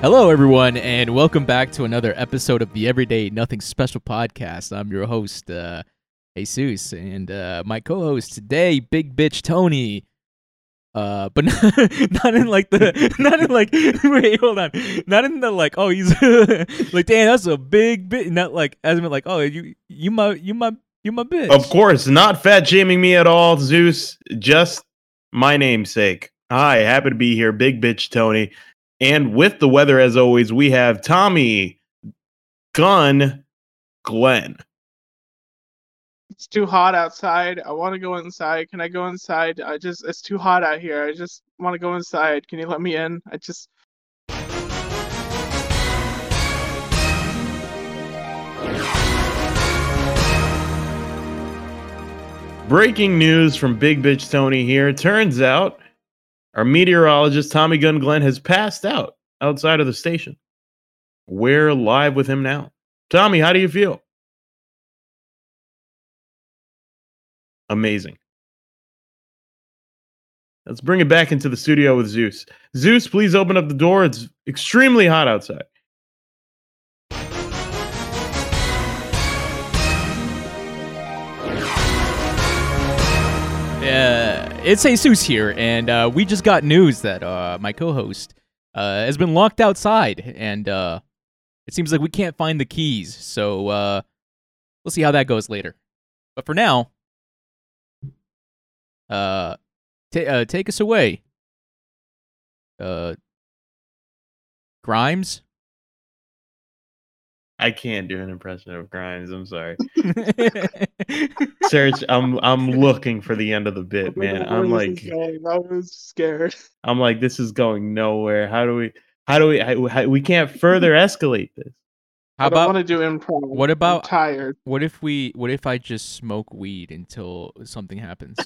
Hello, everyone, and welcome back to another episode of the Everyday Nothing Special podcast. I'm your host, uh, Jesus, and uh, my co-host today, Big Bitch Tony. Uh, but not, not in like the, not in like, wait, hold on, not in the like, oh, he's like, damn, that's a big bit, not like, as in like, oh, you, you my, you my, you my bitch. Of course, not fat shaming me at all, Zeus. Just my namesake. Hi, happy to be here, Big Bitch Tony. And with the weather, as always, we have Tommy, Gun, Glenn. It's too hot outside. I want to go inside. Can I go inside? I just, it's too hot out here. I just want to go inside. Can you let me in? I just, Breaking news from Big Bitch Tony here. Turns out our meteorologist, Tommy Gun Glenn, has passed out outside of the station. We're live with him now. Tommy, how do you feel? Amazing. Let's bring it back into the studio with Zeus. Zeus, please open up the door. It's extremely hot outside. Uh, it's Jesus here, and uh, we just got news that uh, my co-host uh, has been locked outside, and uh, it seems like we can't find the keys. So uh, we'll see how that goes later. But for now, uh, uh take us away, Grimes. I can't do an impression of Grimes. I'm sorry. Search. I'm I'm looking for the end of the bit, oh man. I'm like. I was scared. I'm like this is going nowhere. How do we? How do we? How, how- we can't further escalate this. how I don't want about to do improv. what I'm about- tired? what if we? What if I just smoke weed until something happens?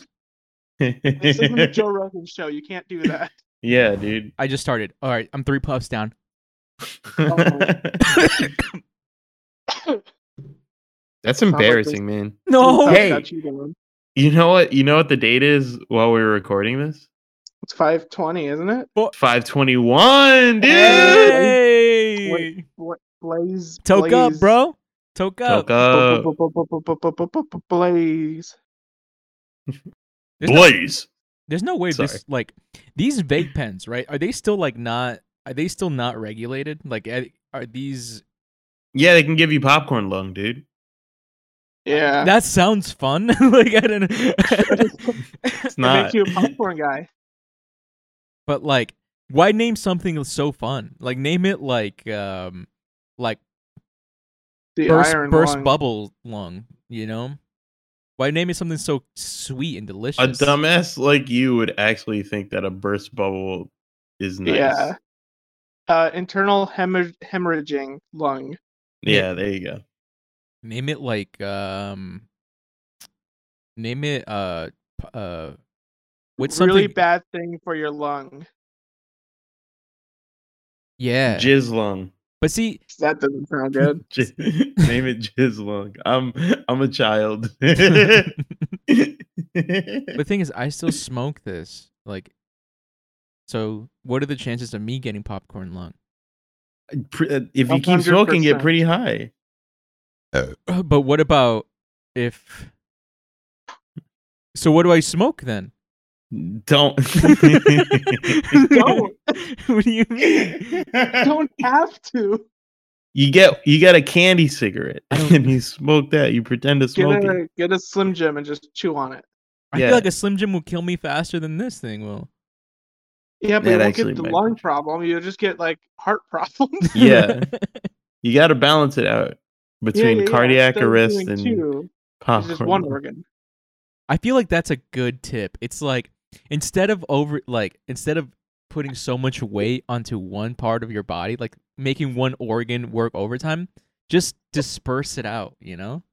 This isn't the Joe Rogan show. You can't do that. yeah, dude. I just started. All right, I'm three puffs down. Oh. That's embarrassing, man. No. Hey, you know what? You know what the date is while we're recording this? It's 520, isn't it? 521, dude. Hey. Wait, blaze. Toke up, bro. Toke up. Blaze. Blaze. There's no way this like these vape pens, right? Are they still like not are they still not regulated? Like are these yeah, they can give you popcorn lung, dude. Yeah. That sounds fun. like I don't know. it not. makes you a popcorn guy. but like, why name something so fun? Like, name it like um, like The burst iron burst lung. bubble lung. You know. Why name it something so sweet and delicious? A dumbass like you would actually think that a burst bubble is nice. Yeah. Uh, internal hemorrh- hemorrhaging lung. Yeah, there you go. Name it like um name it uh uh what's something really bad thing for your lung. yeah. Jizz lung. but see That doesn't sound good. J- Name it Jizz lung. I'm I'm a child. the the thing is I still smoke this. Like so what are the chances of me getting popcorn lung? If you keep smoking it pretty high. Uh, But what about if So what do I smoke then? Don't Don't. what do you mean? Don't have to. You get you get a candy cigarette and you smoke that. You pretend to Get smoke it. a get a Slim Jim and just chew on it. I Yeah. feel like a Slim Jim will kill me faster than this thing will. Yeah, but That you won't get the might lung be problem. You'll just get like heart problems. Yeah. You got to balance it out between yeah, yeah, cardiac instead of arrest and two, popcorn. just one organ. I feel like that's a good tip. It's like instead of over like instead of putting so much weight onto one part of your body, like making one organ work overtime, just disperse it out, you know?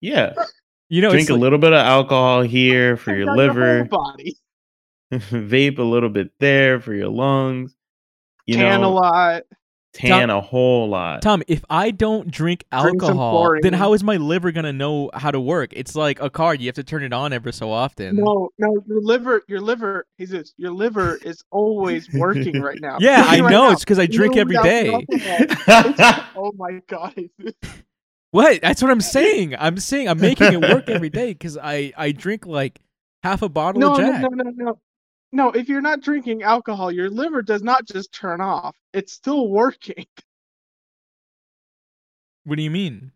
Yeah, You know, drink it's a like- little bit of alcohol here for your out whole liver. body. vape a little bit there for your lungs. You Tan a lot. tan a whole lot. Tom, if I don't drink Drink alcohol, then how is my liver gonna know how to work? It's like a car; you have to turn it on ever so often. No, no, your liver, your liver, Jesus, your liver is always working right now. Yeah, I right know. now. It's because I drink Even every without the day. alcohol. It's- oh my god. What? That's what I'm saying. I'm saying I'm making it work every day because I I drink like half a bottle No, of Jack. no, no, no. No, if you're not drinking alcohol, your liver does not just turn off. It's still working. What do you mean?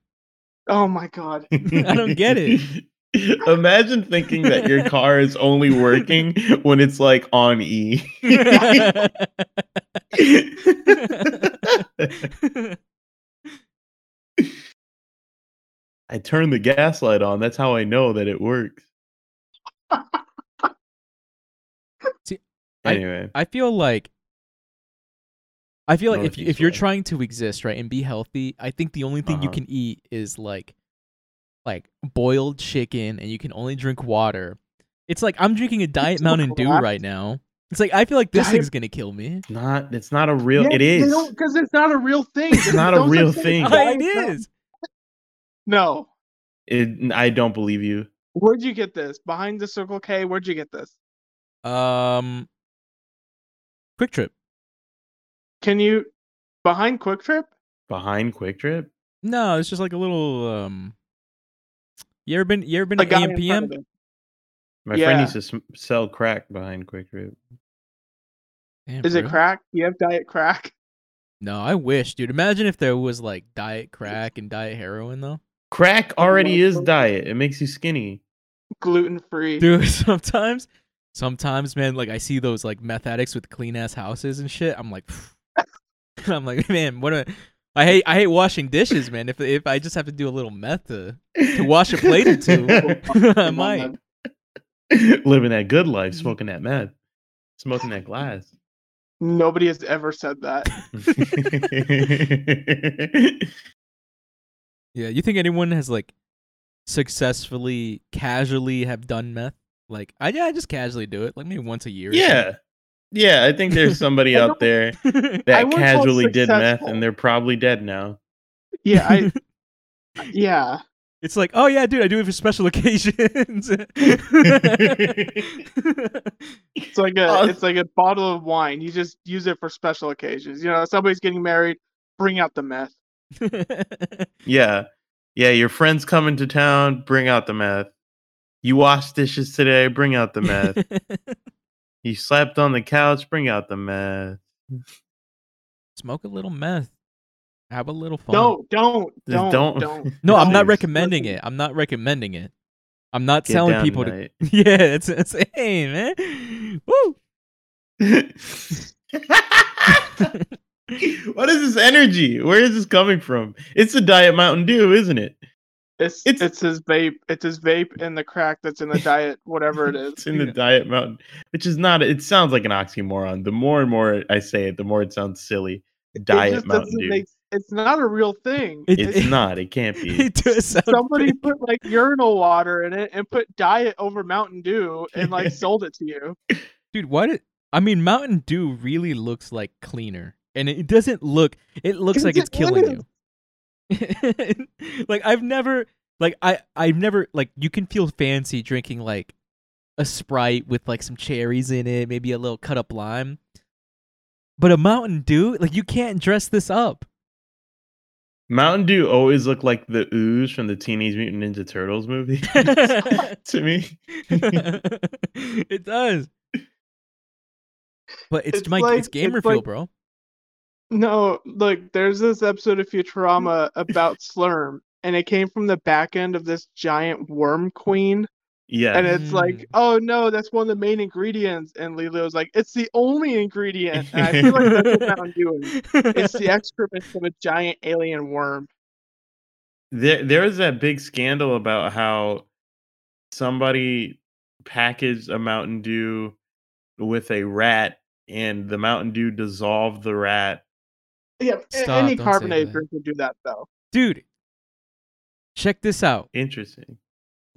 Oh my god. I don't get it. Imagine thinking that your car is only working when it's like on E. I turn the gas light on. That's how I know that it works. See, I- anyway, I feel like I feel like if you, if you're way. trying to exist right and be healthy, I think the only thing you Uh-huh. can eat is like like boiled chicken and you can only drink water. It's like I'm drinking a diet so Mountain Dew right now. It's like I feel like this Diet- thing's gonna kill me. not. It's not a real. it is. because it's not a real thing. It's not a real thing. it is. No. It, I don't believe you. Where'd you get this? Behind the Circle K. Where'd you get this? Um, QuikTrip. Can you behind QuikTrip? Behind QuikTrip. No, it's just like a little um. You ever been? You ever been The to guy AM in front PM? My Yeah. friend used to sell crack behind Quick Trip. Damn, Is for it crack? Do you have diet crack? No, I wish, dude. Imagine if there was like diet crack and diet heroin though. Crack already is diet. It makes you skinny. Gluten free. Dude, sometimes, sometimes, man, like I see those like meth addicts with clean ass houses and shit. I'm like, I'm like, man, what? A, I hate, I hate washing dishes, man. If if I just have to do a little meth to to wash a plate or two, I might. Living that good life, smoking that meth, smoking that glass. Nobody has ever said that. Yeah, you think anyone has like successfully, casually have done meth? Like, I yeah, I just casually do it, like maybe once a year. yeah. Yeah, I think there's somebody out there that wouldn't call it casually did meth and they're probably dead now. Yeah, I. yeah. It's like, oh yeah, dude, I do it for special occasions. It's like a Uh, it's like a bottle of wine. You just use it for special occasions. You know, somebody's getting married, bring out the meth. Yeah. Yeah, your friends coming to town, bring out the meth. You washed dishes today, bring out the meth. you slept on the couch, bring out the meth. Smoke a little meth. Have a little fun. Don't, don't, don't, don't- don't. no, I'm not recommending it. I'm not recommending it. I'm not Get telling down people to. Yeah, it's, it's hey man, woo. what is this energy? Where is this coming from? It's a Diet Mountain Dew, isn't it? It's, It's- it's his vape. It's his vape and the crack that's in the diet, whatever it is. It's in the Yeah. Diet Mountain, which is not. It sounds like an oxymoron. The more and more I say it, the more it sounds silly. it Diet just Mountain doesn't Dew. make. It's not a real thing. It- it's it- not. It can't be. It Somebody fake. put like urinal water in it and put diet over Mountain Dew and like sold it to you. dude. Why did I mean Mountain Dew really looks like cleaner, and it doesn't look. It looks like it's it killing you. like I've never, like I, I've never, like you can feel fancy drinking like a Sprite with like some cherries in it, maybe a little cut up lime. But a Mountain Dew, like you can't dress this up. Mountain Dew always looked like the ooze from the Teenage Mutant Ninja Turtles movie to me. it does. But it's, It's my like- it's gamer it's fuel, like- bro. No, look, there's this episode of Futurama about Slurm, and it came from the back end of this giant worm queen. Yeah. And it's Mm. like, oh no, that's one of the main ingredients. And Leela's like, it's the only ingredient. And I feel like that's what Mountain Dew is. It's the excrement of a giant alien worm. there there was that big scandal about how somebody packaged a Mountain Dew with a rat and the Mountain Dew dissolved the rat. Yeah, Stop, any don't carbonated drink would do that though. Dude, check this out. Interesting.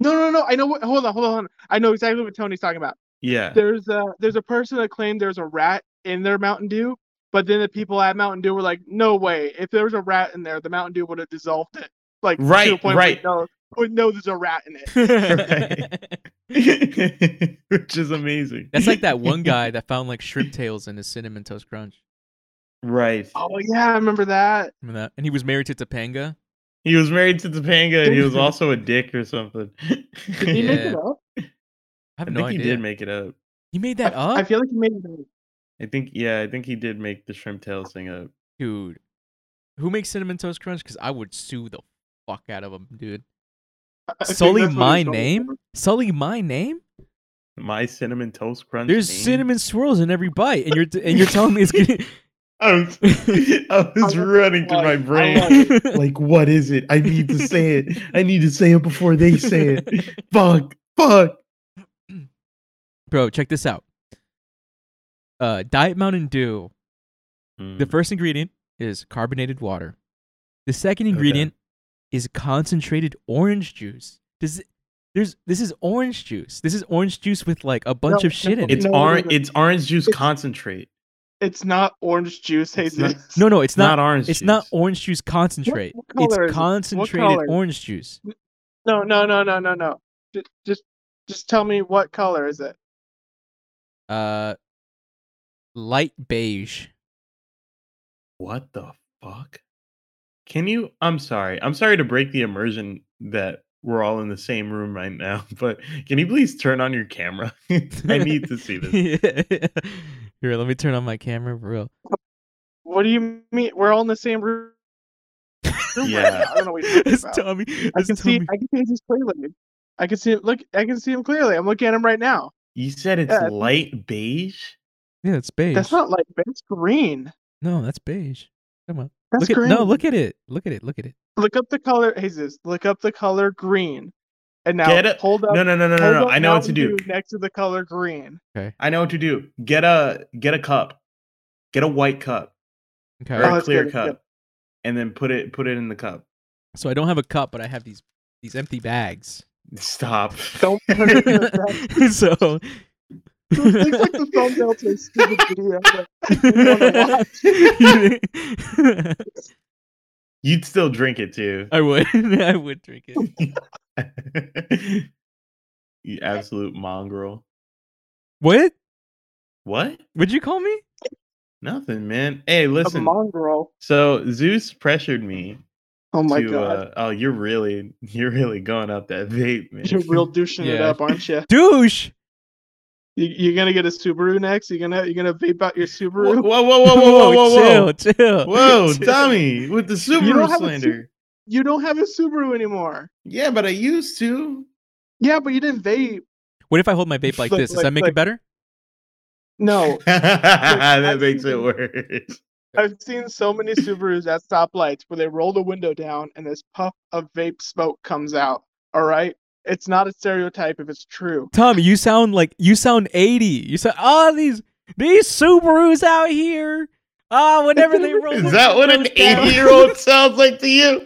No, no, no. I know what. Hold on, hold on. I know exactly what Tony's talking about. Yeah. There's a there's a person that claimed there's a rat in their Mountain Dew, But then the people at Mountain Dew were like, "No way! If there was a rat in there, the Mountain Dew would have dissolved it." Like to Right, point right. Where no, would know there's a rat in it. Which is amazing. That's like that one guy that found like shrimp tails in his cinnamon toast crunch. Right. Oh yeah, I remember that. Remember that? And he was married to Topanga. He was married to Topanga and he was also a dick or something. Did he make Yeah. it up? I I have think no he did make it up. He made that I, I feel like he made it up. I think yeah, I think he did make the shrimp tails thing up. dude. Who makes cinnamon toast crunch? Because I would sue the fuck out of him, dude. I- I Sully my he's going name? Sully my name? My cinnamon toast crunch. There's name? cinnamon swirls in every bite, and you're and you're telling me it's gonna. I was, I was running through my brain. Like, what is it? I need to say it. I need to say it before they say it. fuck. Fuck. Bro, check this out. Uh, Diet Mountain Dew. Mm. The first ingredient is carbonated water. The second Okay. ingredient is concentrated orange juice. Does it, there's this is orange juice. This is orange juice with like a bunch No, of shit in it. It's No, no, orange. It's orange juice It's- concentrate. It's not orange juice, It's Jesus. not- No, no, it's It's not, not. orange. It's juice. not orange juice concentrate. what color it's What concentrated color? orange juice. No, no, no, no, no, no. Just, just, just tell me what color is it? Uh, light beige. What the fuck? Can you? I'm sorry. I'm sorry to break the immersion that we're all in the same room right now, but can you please turn on your camera? I need to see this. Here, let me turn on my camera for real. What do you mean? We're all in the same room. room Yeah. I don't know what you're It's talking about. Tommy. I It's can see. I can see Jesus clearly. I can see him. Look, I can see him clearly. I'm looking at him right now. You said it's Yeah. light beige. Yeah, it's beige. That's not like that's green. No, that's beige. Come on. That's look at green. no. Look at it. Look at it. Look at it. Look up the color, Jesus. Look up the color green, and now Get it? hold up. No, no, no, no, no, no. I know what to do. Next to the color green. Okay. I know what to do. Get a get a cup. Get a white cup Okay. or Oh, a clear good, that's cup, and then put it put it in the cup. So I don't have a cup, but I have these these empty bags. Stop. Don't put it in the so. It looks like the thumbnail to a stupid video. that I wanna watch. You'd still drink it too. I would. I would drink it. you absolute mongrel. What? What? What'd you call me? Nothing, man. Hey, listen. A mongrel. So Zeus pressured me Oh my to. god. Uh, oh, you're really, you're really going up that vape, man. You're real douching it up, aren't you? Douche. You? You're gonna get a Subaru next. You're gonna you're gonna vape out your Subaru. whoa, whoa, whoa, whoa, whoa, whoa, chill, chill. whoa, chill. Tommy, with the don't Subaru have a slander. You don't have a Subaru anymore. Yeah, but I used to. Yeah, but you didn't vape. What if I hold my vape like Like- this? Does like- that make like- it better? No, that makes it worse. I've seen so many Subarus at stoplights where they roll the window down and this puff of vape smoke comes out. All right, it's not a stereotype if it's true. Tommy, you sound like you sound 80. You sound oh these these Subarus out here. Ah, whenever they roll. Is that what an 80 year old sounds like to you?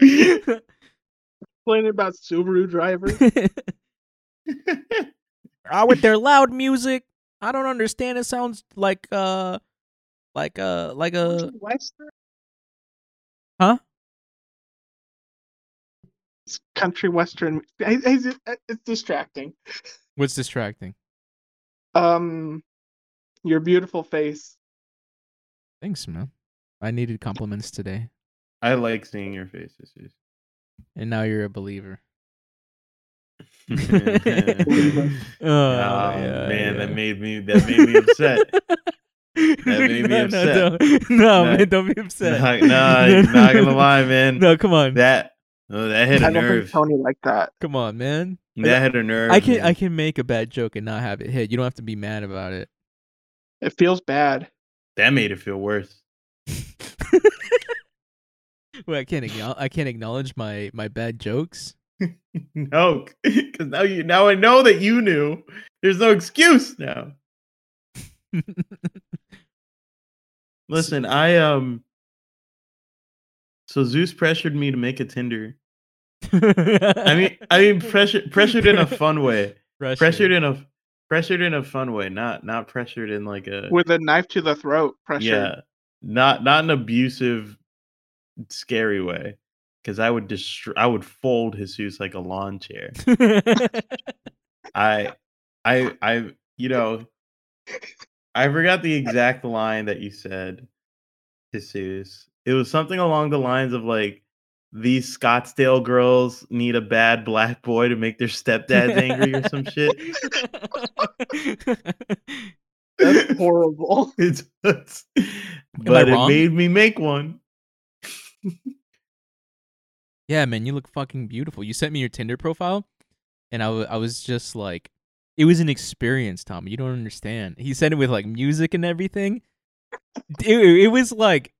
Complaining about Subaru drivers. ah, with their loud music. I don't understand. It sounds like uh like uh like a Western? Huh? It's country western. Hey, hey, It's it's distracting. what's distracting? Um, your beautiful face. Thanks, man. I needed compliments today. I like seeing your faces. And now you're a believer. oh, Oh, man, that made me that made me upset. That made me upset. No, don't, no, No. man, don't be upset. Not, nah, not gonna lie, man. No, come on. That oh, that hit a I don't think nerve. Tony like that. Come on, man. That hit a nerve. I can man. I can make a bad joke and not have it hit. You don't have to be mad about it. It feels bad. That made it feel worse. Well, I can't acknow- I can't acknowledge my my bad jokes. no, because now you now I know that you knew. There's no excuse now. Listen, I um. So Zeus pressured me to make a Tinder. I mean, I mean, pressure, pressured in a fun way. Pressure. Pressured in a, pressured in a fun way. Not, not pressured in like a. With a knife to the throat. Pressure. Yeah, not not an abusive, scary way. Because I would destroy, I would fold his Jesus like a lawn chair. I, I, I, you know, I forgot the exact line that you said, Jesus. It was something along the lines of like, these Scottsdale girls need a bad black boy to make their stepdads angry or some shit. That's horrible. It's, it's- but it made me make one. yeah, man, you look fucking beautiful. You sent me your Tinder profile, and I wa- I was just like, it was an experience, Tommy. You don't understand. He sent it with like music and everything. It, it was like,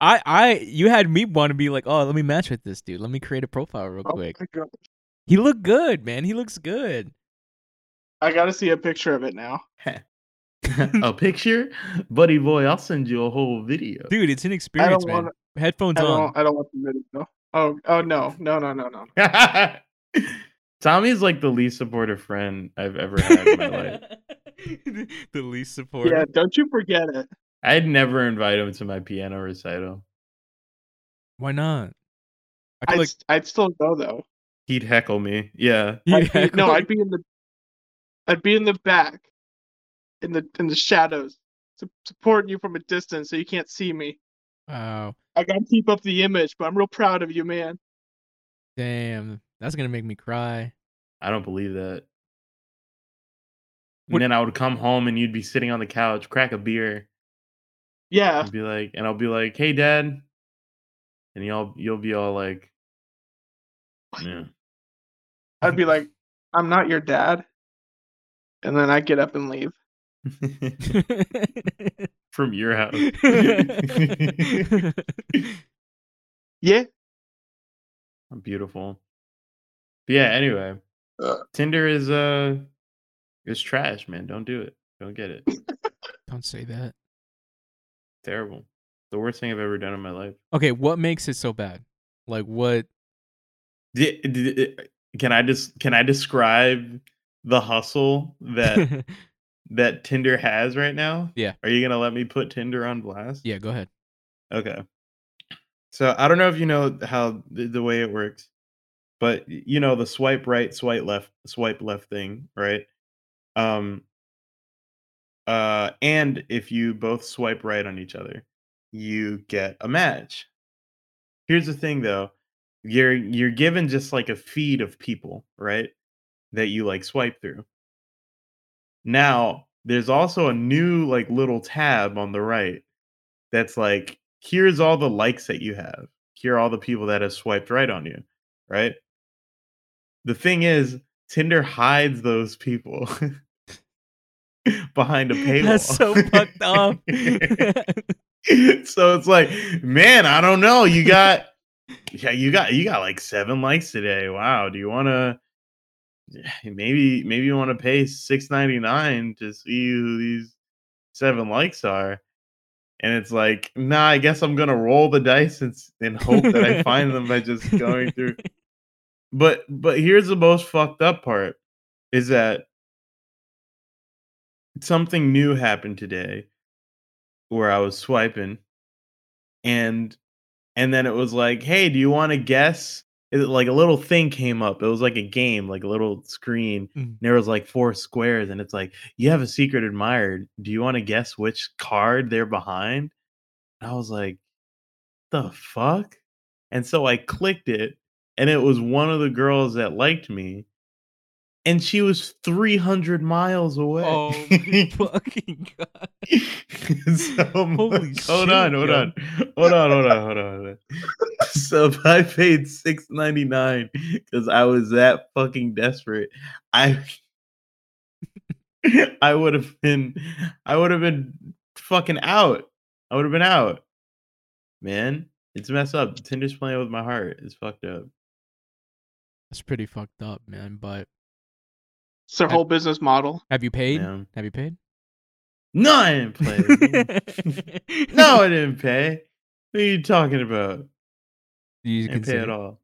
I I you had me want to be like, oh, let me match with this dude. Let me create a profile real Oh quick. my God. He looked good, man. He looks good. I gotta see a picture of it now. a picture, buddy boy. I'll send you a whole video. Dude, it's an experience, man. want. Headphones I on. don't. I don't want the video. Oh. Oh no. No. No. No. No. Tommy's like the least supportive friend I've ever had in my life. the least supportive. Yeah. Don't you forget it. I'd never invite him to my piano recital. Why not? I I'd, like st- I'd still go though. He'd heckle me. Yeah. I'd be- no. I'd be in the. I'd be in the back, in the in the shadows, su- supporting you from a distance so you can't see me. Wow. I gotta keep up the image, but I'm real proud of you, man. Damn. That's gonna make me cry. I don't believe that. What- And then I would come home and you'd be sitting on the couch, crack a beer, Yeah. and be like, and I'll be like, "Hey, Dad," and you'll you'll be all like, "Yeah." I'd be like, I'm not your dad. And then I get up and leave. From your house. Yeah. Beautiful. But yeah, anyway. Uh. Tinder is uh is trash, man. Don't do it. Don't get it. Don't say that. Terrible. The worst thing I've ever done in my life. Okay, what makes it so bad? Like what? Di- di- di- Can I just can I describe the hustle that that Tinder has right now? Yeah. Are you gonna let me put Tinder on blast? yeah, go ahead. Okay. So I don't know if you know how the, the way it works, but you know the swipe right, swipe left, swipe left thing, right? Um. Uh, and if you both swipe right on each other, you get a match. Here's the thing, though: you're you're given just like a feed of people, right? That you like swipe through. Now, there's also a new like little tab on the right that's like here's all the likes that you have. Here are all the people that have swiped right on you, right? The thing is, Tinder hides those people behind a paywall. That's so fucked up. so it's like, man, I don't know. You got yeah, you got you got like seven likes today. Wow. Do you wanna maybe maybe you want to pay six ninety nine to see who these seven likes are? And it's like, nah, I guess I'm gonna roll the dice and, and hope that I find them by just going through. But but here's the most fucked up part is that something new happened today where I was swiping and and then it was like, "Hey, do you want to guess?" It, like a little thing came up. It was like a game, like a little screen. Mm. And there was like four squares and it's like, "You have a secret admirer. Do you want to guess which card they're behind?" And I was like, "The fuck?" And so I clicked it and it was one of the girls that liked me and she was 300 miles away. oh fucking god. so Holy like, hold on, hold yo. on, hold on, hold on, hold on, hold on. so if I paid six ninety nine because I was that fucking desperate, I I would have been, I would have been fucking out. I would have been out, man. It's messed up. Tinder's playing with my heart. It's fucked up. That's pretty fucked up, man. But It's their I- whole business model. have you paid? Man. Have you paid? No, I didn't pay. no, I didn't pay. What are you talking about? You I didn't pay consider- at all.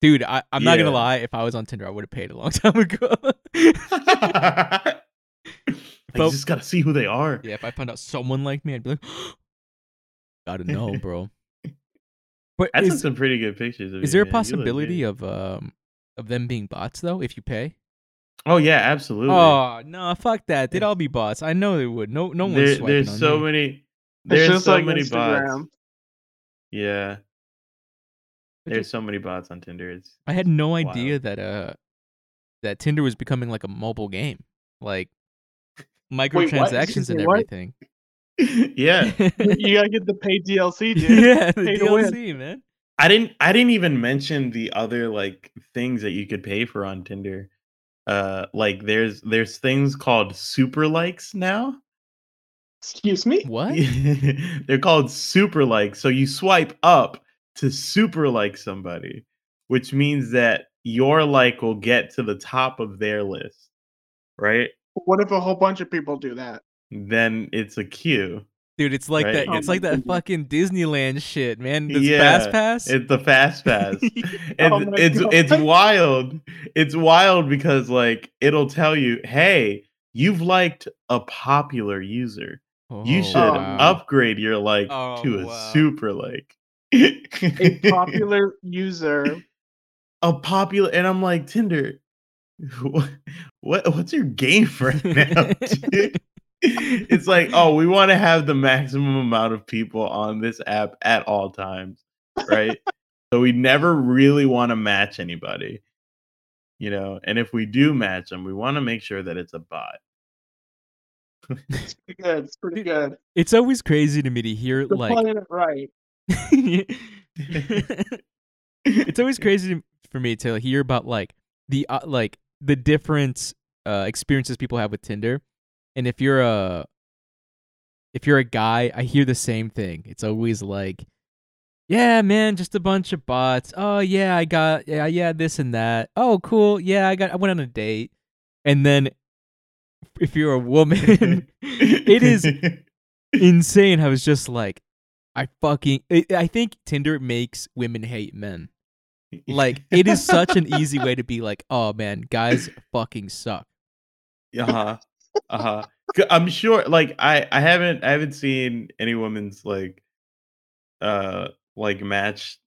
Dude, I, I'm not gonna lie. If I was on Tinder, I would have paid a long time ago. Like, But- you just gotta see who they are. Yeah, if I found out someone like me, I'd be like, gotta know, bro. But I took some pretty good pictures. Of is you, there a man. You look possibility of um of them being bots though if you pay? Oh yeah, absolutely. Oh no, fuck that. They'd all be bots. I know they would. No, no one's There- swiping there's on so me. many. There's just so like many bots. Yeah, But there's dude, so many bots on Tinder. It's I had no wild. idea that uh that Tinder was becoming like a mobile game, like what? microtransactions and everything. yeah. you gotta get the paid DLC, dude. yeah, the Pay. DLC, man. I didn't. I didn't even mention the other like things that you could pay for on Tinder. Uh, like there's there's things called super likes now. Excuse me. What? They're called super likes. So you swipe up to super like somebody, which means that your like will get to the top of their list, right? What if a whole bunch of people do that? Then it's a queue. Dude, it's like Right. that. It's like that mm-hmm. fucking Disneyland shit, man. This Yeah, fast pass. It's the fast pass. it's Oh it's God. it's wild. It's wild because like it'll tell you, hey, you've liked a popular user. You Oh, should wow. upgrade your like Oh, to a wow. super like. A popular user. a popular and I'm like, Tinder, what, what what's your game right now? dude?" It's like, oh, we want to have the maximum amount of people on this app at all times, right? so we never really want to match anybody, you know. And if we do match them, we want to make sure that it's a bot. It's pretty good. It's pretty good. It's always crazy to me to hear They're like playing it right. it's always crazy to- for me to hear about like the uh, like the different uh, experiences people have with Tinder, and if you're a if you're a guy, I hear the same thing. It's always like, yeah, man, just a bunch of bots. Oh yeah, I got yeah yeah this and that. Oh cool, yeah, I got I went on a date, and then if you're a woman, it is insane I was just like I fucking I think Tinder makes women hate men. Like it is such an easy way to be like, "Oh man, guys fucking suck." uh-huh uh-huh. I'm sure like i i haven't i haven't seen any woman's like uh like match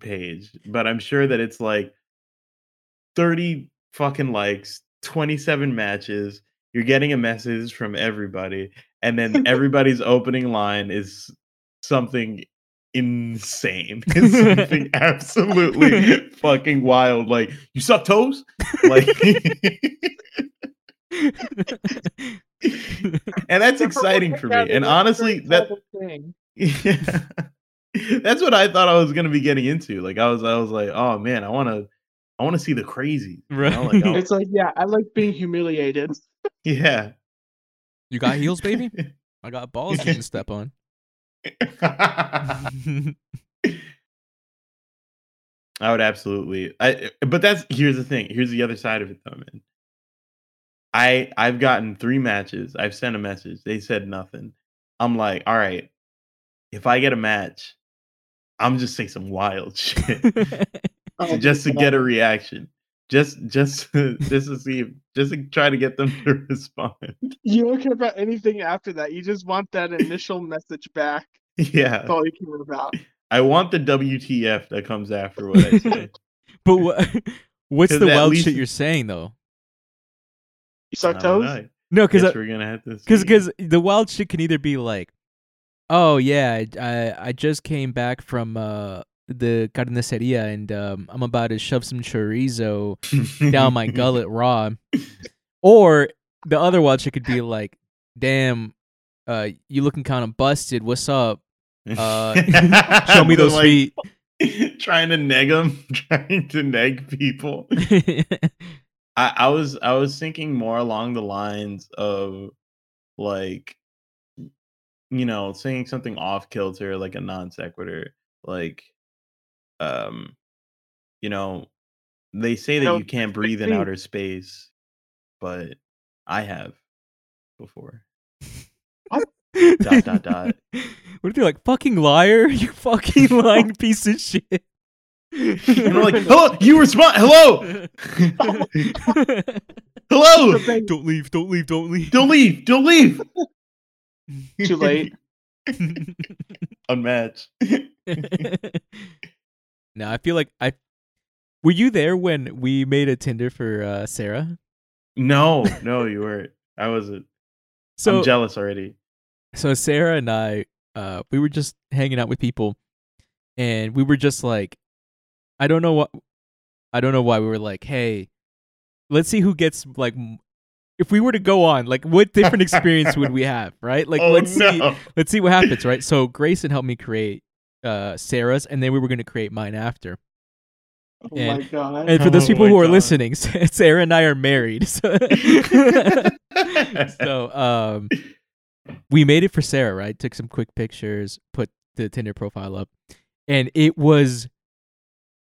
page but i'm sure that it's like 30 fucking likes 27 matches you're getting a message from everybody and then everybody's opening line is something insane It's something absolutely fucking wild like you suck toes? Like and that's exciting for me. And honestly, that thing. yeah, that's what I thought I was gonna be getting into. Like I was, I was like, oh man, I want to, I want to see the crazy. You know? like, I- It's like, yeah, I like being humiliated. yeah. you got heels, baby? I got balls you can step on. I would absolutely. I but that's here's the thing. Here's the other side of it though, man. I I've gotten three matches. I've sent a message. They said nothing. I'm like, all right. If I get a match, I'm just saying some wild shit Oh, just to get a reaction. Just just just to see if, just to try to get them to respond. You don't care about anything after that. You just want that initial message back. Yeah. That's all you care about. I want the WTF that comes after what I say. but what what's the wild least- shit you're saying though? You suck toes? No, because we're gonna have to because because the wild shit can either be like, oh yeah, I I, I just came back from uh the carniceria and um I'm about to shove some chorizo down my gullet raw, or the other wild shit could be like, damn, uh you looking kind of busted. What's up? Uh, Show me those Like, feet. trying to neg them, trying to neg people. I, I was I was thinking more along the lines of like you know saying something off kilter like a non sequitur like um you know they say that you can't breathe in outer space but I have before dot dot dot What if you're like fucking liar? You fucking lying piece of shit. and I'm like hello you respond hello hello. Don't leave. Don't leave. Don't leave. Don't leave. Don't leave. Too late. Unmatched. no, I feel like I. Were you there when we made a Tinder for uh, Sarah? No, no, you weren't. I wasn't. So I'm jealous already. so Sarah and I, uh, we were just hanging out with people, and we were just like, I don't know what, I don't know why we were like, hey, let's see who gets like, m- if we were to go on, like, what different experience would we have, right? Like, oh let's see, let's see what happens, right? So Grayson helped me create uh Sarah's, and then we were gonna create mine after. Oh And- my god. And for those Oh people my who are listening, Sarah and I are married. So, so um, we made it for Sarah, right? Took some quick pictures, put the Tinder profile up, and it was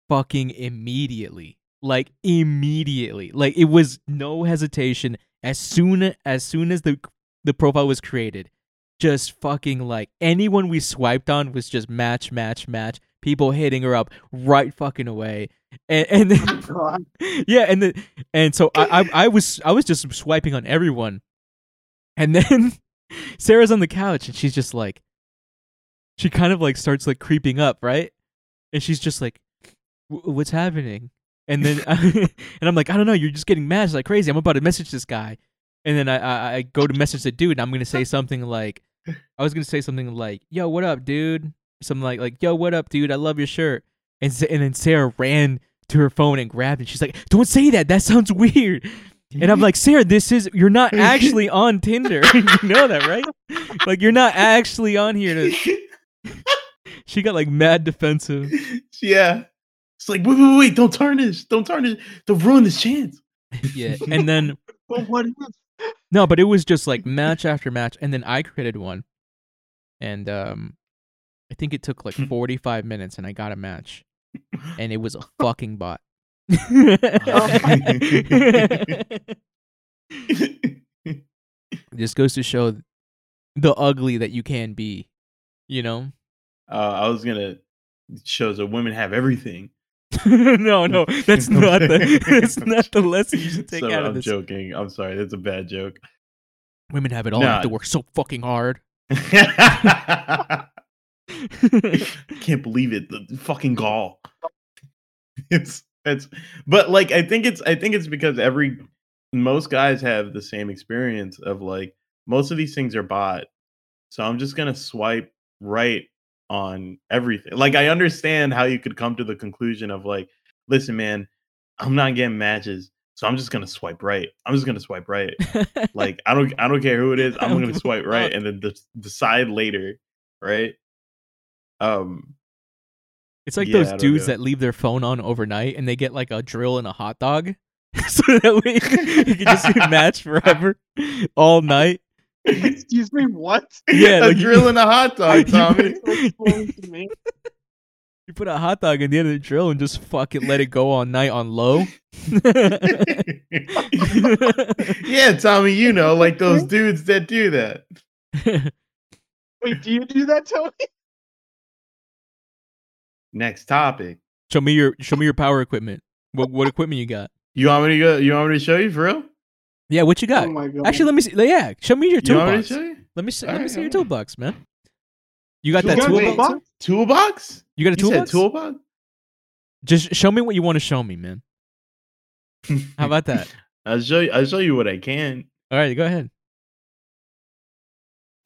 fucking immediately, like immediately, like it was no hesitation. As soon as soon as the the profile was created, just fucking like anyone we swiped on was just match, match, match. People hitting her up right fucking away, and and then, Oh yeah, and the and so I, I I was I was just swiping on everyone, and then Sarah's on the couch and she's just like, she kind of like starts like creeping up, right? And she's just like, "Wh- "What's happening?" And then and I'm like, "I don't know. You're just getting mad it's like crazy. I'm about to message this guy." And then I I, I go to message the dude, and I'm gonna say something like, I was gonna say something like, "Yo, what up, dude?" Something like like, "Yo, what up, dude? I love your shirt." And and then Sarah ran to her phone and grabbed it. She's like, "Don't say that. That sounds weird." And I'm like, Sarah, this is you're not actually on Tinder. you know that, right? Like you're not actually on here to she got like mad defensive. yeah. Like, wait, wait, wait, don't tarnish. Don't tarnish. Don't ruin this chance. Yeah. And then what is no, but it was just like match after match. And then I created one. And um I think it took like 45 minutes and I got a match. And it was a fucking bot. just goes to show the ugly that you can be, you know? Uh, I was gonna shows that women have everything. no, no, that's not the that's not the lesson you should take So out of this. I'm joking. I'm sorry. That's a bad joke. Women have it all. They have to work so fucking hard. I can't believe it. The fucking gall. It's it's but like I think it's I think it's because every most guys have the same experience of like most of these things are bought. So I'm just gonna swipe right on everything. Like I understand how you could come to the conclusion of like, listen, man, I'm not getting matches, so I'm just gonna swipe right. I'm just gonna swipe right. Like I don't I don't care who it is. I'm gonna swipe right and then de- decide later, right? Um, it's like Yeah, those dudes know. that leave their phone on overnight and they get like a drill and a hot dog, so that way you can just match forever, all night. Excuse me, what? Yeah, a like you- drill and a hot dog, Tommy. Explain to. You put a hot dog in the end of the drill and just fucking let it go all night on low. yeah, Tommy, you know, like those dudes that do that. Wait, do you do that, Tony? Next topic. show me your show me your power equipment. What what equipment you got? You want me to go? You want me to show you for real? Yeah, what you got? Oh my god. Actually, let me see. Yeah, show me your You want me to toolbox. you? Let me see. Let me Alright, see your toolbox, man. You got You that got toolbox? toolbox? Toolbox? You got a You said toolbox? toolbox? Just show me what you want to show me, man. How about that? I'll show you. I'll show you what I can. All right, go ahead.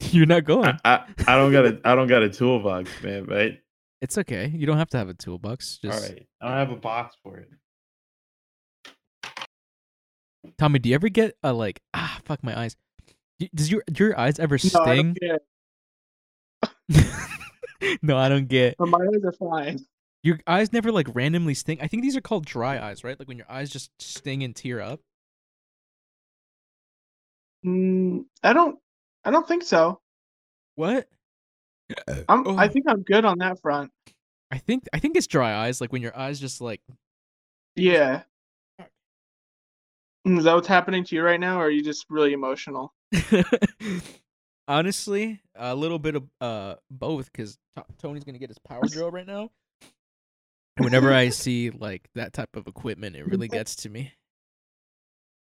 You're not going. I, I, I don't got a I don't got a toolbox, man. Right? it's okay. You don't have to have a toolbox. Just All right. I don't have a box for it. Tommy, do you ever get a like ah fuck my eyes? Does your do your eyes ever No, I sting? don't get no, I don't get. But my eyes are fine. Your eyes never like randomly sting. I think these are called dry eyes, right? Like when your eyes just sting and tear up. Mm, I don't. I don't think so. What? I'm. I Oh. think I'm good on that front. I think I think it's dry eyes, like when your eyes just like Yeah. Is that what's happening to you right now, or are you just really emotional? honestly a little bit of uh both because Tony's gonna get his power drill right now. Whenever I see like that type of equipment, it really gets to me.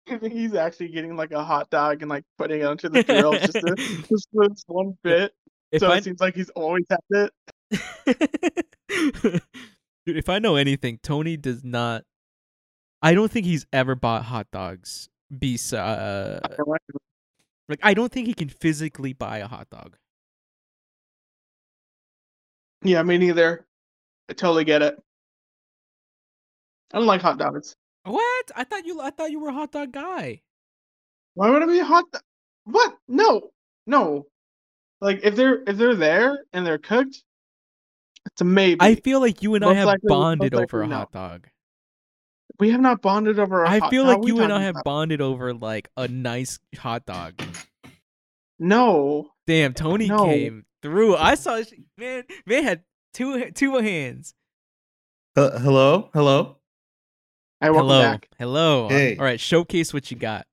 I think he's actually getting like a hot dog and like putting it onto the grill just to just for this one bit. If so I it seems like he's always had it. Dude, if I know anything, Tony does not. I don't think he's ever bought hot dogs. Be uh, like I don't think he can physically buy a hot dog. Yeah, me neither. I totally get it. I don't like hot dogs. What? I thought you. I thought you were a hot dog guy. Why would I be a hot dog? What? No, no. Like if they're if they're there and they're cooked, it's a maybe. I feel like you and I have bonded over a no. hot dog. We have not bonded over. a I hot feel dog. like you and I have about? bonded over like a nice hot dog. No, Damn, Tony No. came through. I saw sh- man. Man had two two hands. Uh, hello, hello. I welcome Hello, back. hello. Hey. All right, showcase what you got.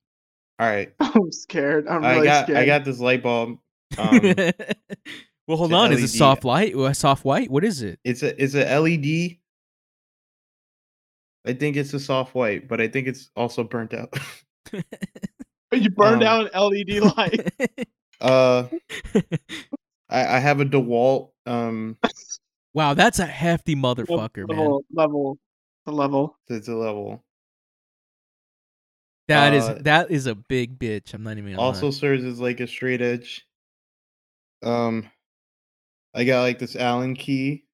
All right, I'm scared. I'm I really got scared. I got this light bulb. Um, well, hold it's a on. Is it soft light? A soft white? What is it? it's a it's a LED. I think it's a soft white, but I think it's also burnt out. You burned um, out an LED light. uh, I, I have a DeWalt. Um, wow, that's a hefty motherfucker, man. level, level, the level. it's a level. That is uh, that is a big bitch. I'm not even gonna Also lie. serves as like a straight edge. Um, I got like this Allen key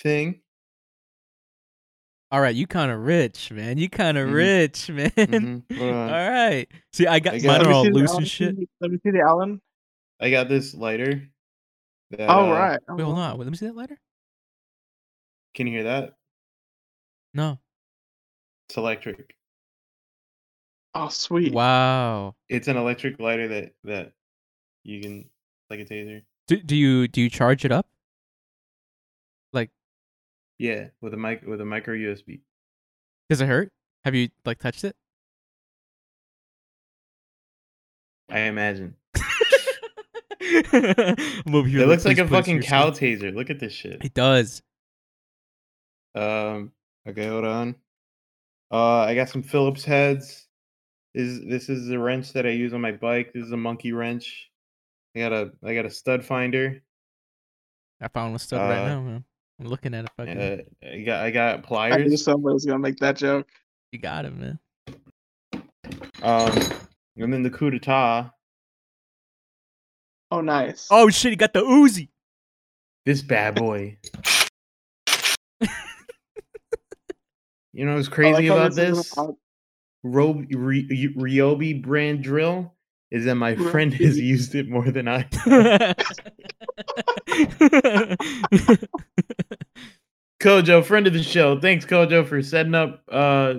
thing. All right, you kind of rich, man. You kind of Mhm. rich, man. Mhm, hold. All right. See, I got I mine got- are all loose Allen and shit. Let me see the Allen. I got this lighter. That, Oh uh, right. Wait, hold Oh, on. Wait, let me see that lighter. Can you hear that? No. It's electric. Oh sweet. Wow. It's an electric lighter that that you can like a taser. Do, do you do you charge it up? Yeah, with a mic with a micro USB. does it hurt? Have you like touched it? I imagine. I'm here, It looks like a fucking cow taser. Look at this shit. It does. Um. Okay, hold on. Uh, I got some Phillips heads. Is this is the wrench that I use on my bike? This is a monkey wrench. I got a I got a stud finder. I found one stuff right Uh, now, man. I'm looking at it. Fucking, Uh, I got I got I knew pliers. somebody's gonna make that joke. you got it, man. Um, and then the coup d'etat. Oh nice. Oh shit! He got the Uzi. This bad boy. you know what's crazy like how about is a this? hot- Ro- Ryobi brand drill is that my friend has used it more than I. Kojo, friend of the show. Thanks, Kojo, for setting up uh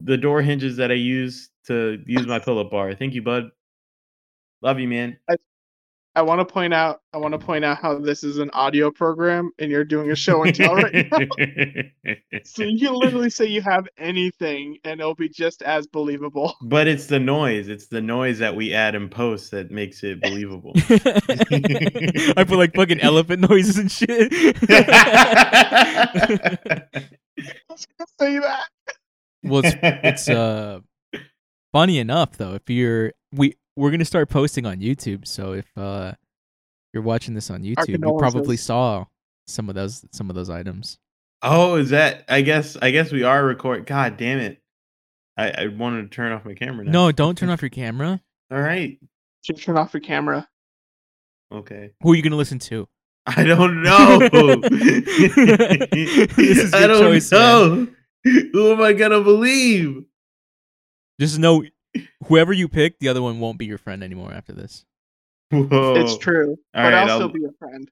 the door hinges that I use to use my pull-up bar. Thank you, bud. Love you, man. I want to point out. I want to point out how this is an audio program and you're doing a show and tell right now. So you can literally say you have anything and it'll be just as believable. but it's the noise. It's the noise that we add in post that makes it believable. I put like fucking elephant noises and shit. I was gonna say that. well, it's, it's uh funny enough though. If you're we we're gonna start posting on YouTube, so if uh you're watching this on YouTube, you probably saw some of those some of those items. oh, is that? I guess. I guess we are recording. God damn it! I, I wanted to turn off my camera. Now. No, don't turn off your camera. All right. Just turn off your camera. Okay. Who are you gonna listen to? I don't know. This is I don't choice, man. know. Who am I gonna believe? Just know whoever you pick, the other one won't be your friend anymore after this. Whoa. It's true, All but right, I'll, I'll- still be a friend.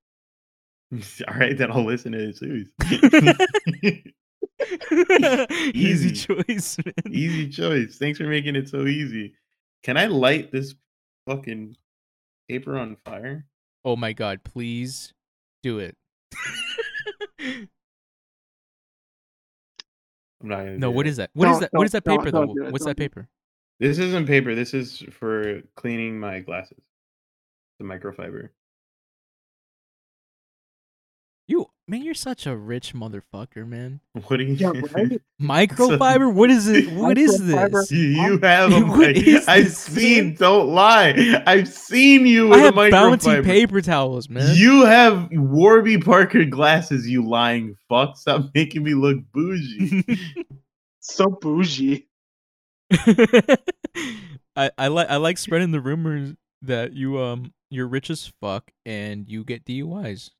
All right, then I'll listen to it too. Easy Easy. choice, man. easy choice. Thanks for making it so easy. Can I light this fucking paper on fire? Oh my god, please do it. I'm not gonna. no, do what that. is that? What is Don't- that? What is that paper though? do it, What's don't that do it. paper? This isn't paper. This is for cleaning my glasses. The microfiber. You man, you're such a rich motherfucker, man. What do you? Yeah, right? Microfiber? what is it? What is this? You, you have a What mic- is I've this, seen. Don't lie. I've seen you I with have a bouncy microfiber. paper towels, man. You have Warby Parker glasses. You lying fuck! Stop making me look bougie. So bougie. I I like I like spreading the rumors that you um you're rich as fuck and you get DUIs.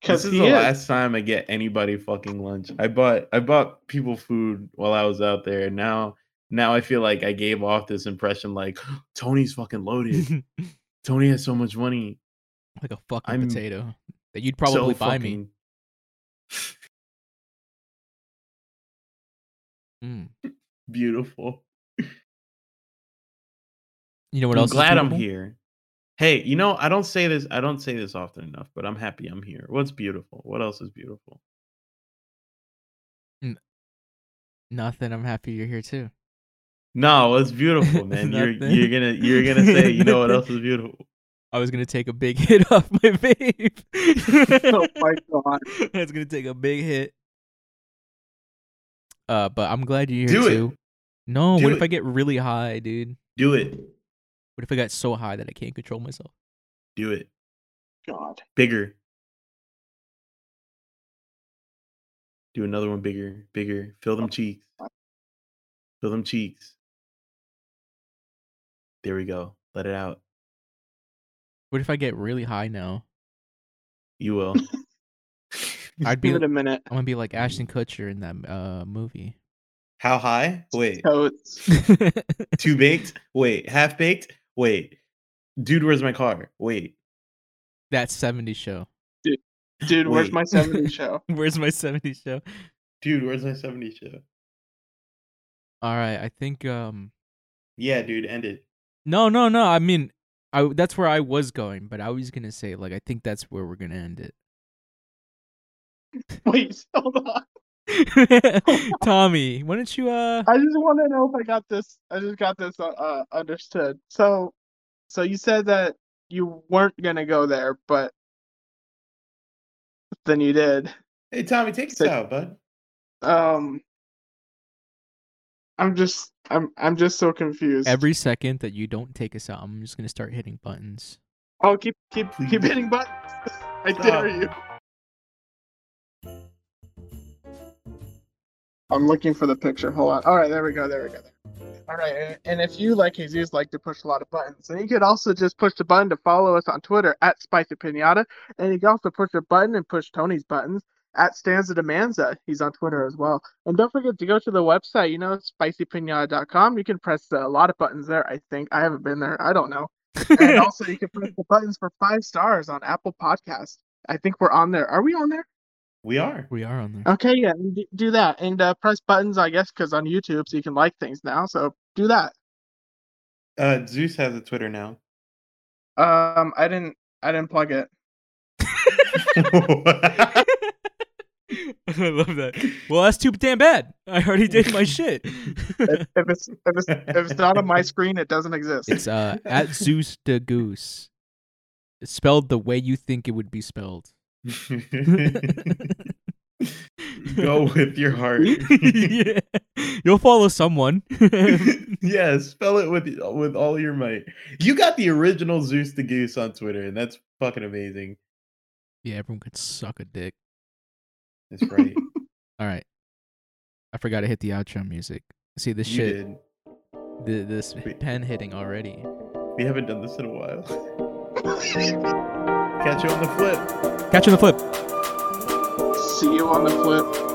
Because this is the is. last time I get anybody fucking lunch. I bought I bought people food while I was out there. And now now I feel like I gave off this impression like Tony's fucking loaded. Tony has so much money. like a fucking I'm potato that you'd probably so buy me. fucking Mm. Beautiful. You know what else? I'm else? glad I'm here. Hey, you know, I don't say this I don't say this often enough, but I'm happy I'm here. What's beautiful? What else is beautiful? Nothing. I'm happy you're here too. No, it's beautiful, man. you're you're gonna you're gonna say, you know what else is beautiful? I was gonna take a big hit off my vape. Oh my god. I was gonna take a big hit. Uh, but I'm glad you're here Do it. Too. No, Do what if. I get really high, dude? Do it. What if I got so high that I can't control myself? Do it. God. Bigger. Do another one bigger, bigger. Fill them cheeks. Fill them cheeks. There we go. Let it out. What if I get really high now? You will. I'd be Give it a minute. I'm gonna be like Ashton Kutcher in that uh movie. How high? Wait. Totes. Two baked? Wait. Half baked? Wait. Dude, where's my car? Wait. that 70 show. Dude, dude where's my 70 show? Where's my 70 show? Dude, where's my 70 show? All right, I think um Yeah, dude, end it. no, no, no. I mean, I that's where I was going, but I was going to say like I think that's where we're going to end it. Wait, hold on. Tommy, why don't you uh I just want to know if I got this. I just got this uh, uh, understood. So, so you said that you weren't gonna go there, but then you did. Hey, Tommy, take us Say- out, bud. Um, I'm just, I'm, I'm just so confused. every second that you don't take us out, I'm just going to start hitting buttons. oh, keep, keep, keep hitting buttons. I Stop. dare you. I'm looking for the picture. Hold on. All right, there we go. There we go. There. All right, and, and if you like Jesus like to push a lot of buttons, then you could also just push the button to follow us on Twitter at Spicy Pinata, and you can also push a button and push Tony's buttons at Stanza Demanza. He's on Twitter as well. And don't forget to go to the website. You know, spicypinata.com. You can press a lot of buttons there. I think I haven't been there. I don't know. and also, you can press the buttons for five stars on Apple Podcast. I think we're on there. Are we on there? We are. we are on there. Okay, yeah, do that and uh, press buttons, I guess, because on YouTube, so you can like things now. So do that. Uh, Zeus has a Twitter now. Um, I didn't, I didn't plug it. I love that. Well, that's too damn bad. I already did my shit. If, if it's if it's if it's not on my screen, it doesn't exist. it's uh at Zeus the Goose. It's spelled the way you think it would be spelled. Go with your heart. yeah. You'll follow someone. yeah, spell it with with all your might. You got the original Zeus the Goose on Twitter, and that's fucking amazing. yeah, everyone could suck a dick. That's right. All right. I forgot to hit the outro music. See this you shit, did. the, this pen hitting already. We haven't done this in a while. Catch you on the flip. Catch you on the flip. See you on the flip.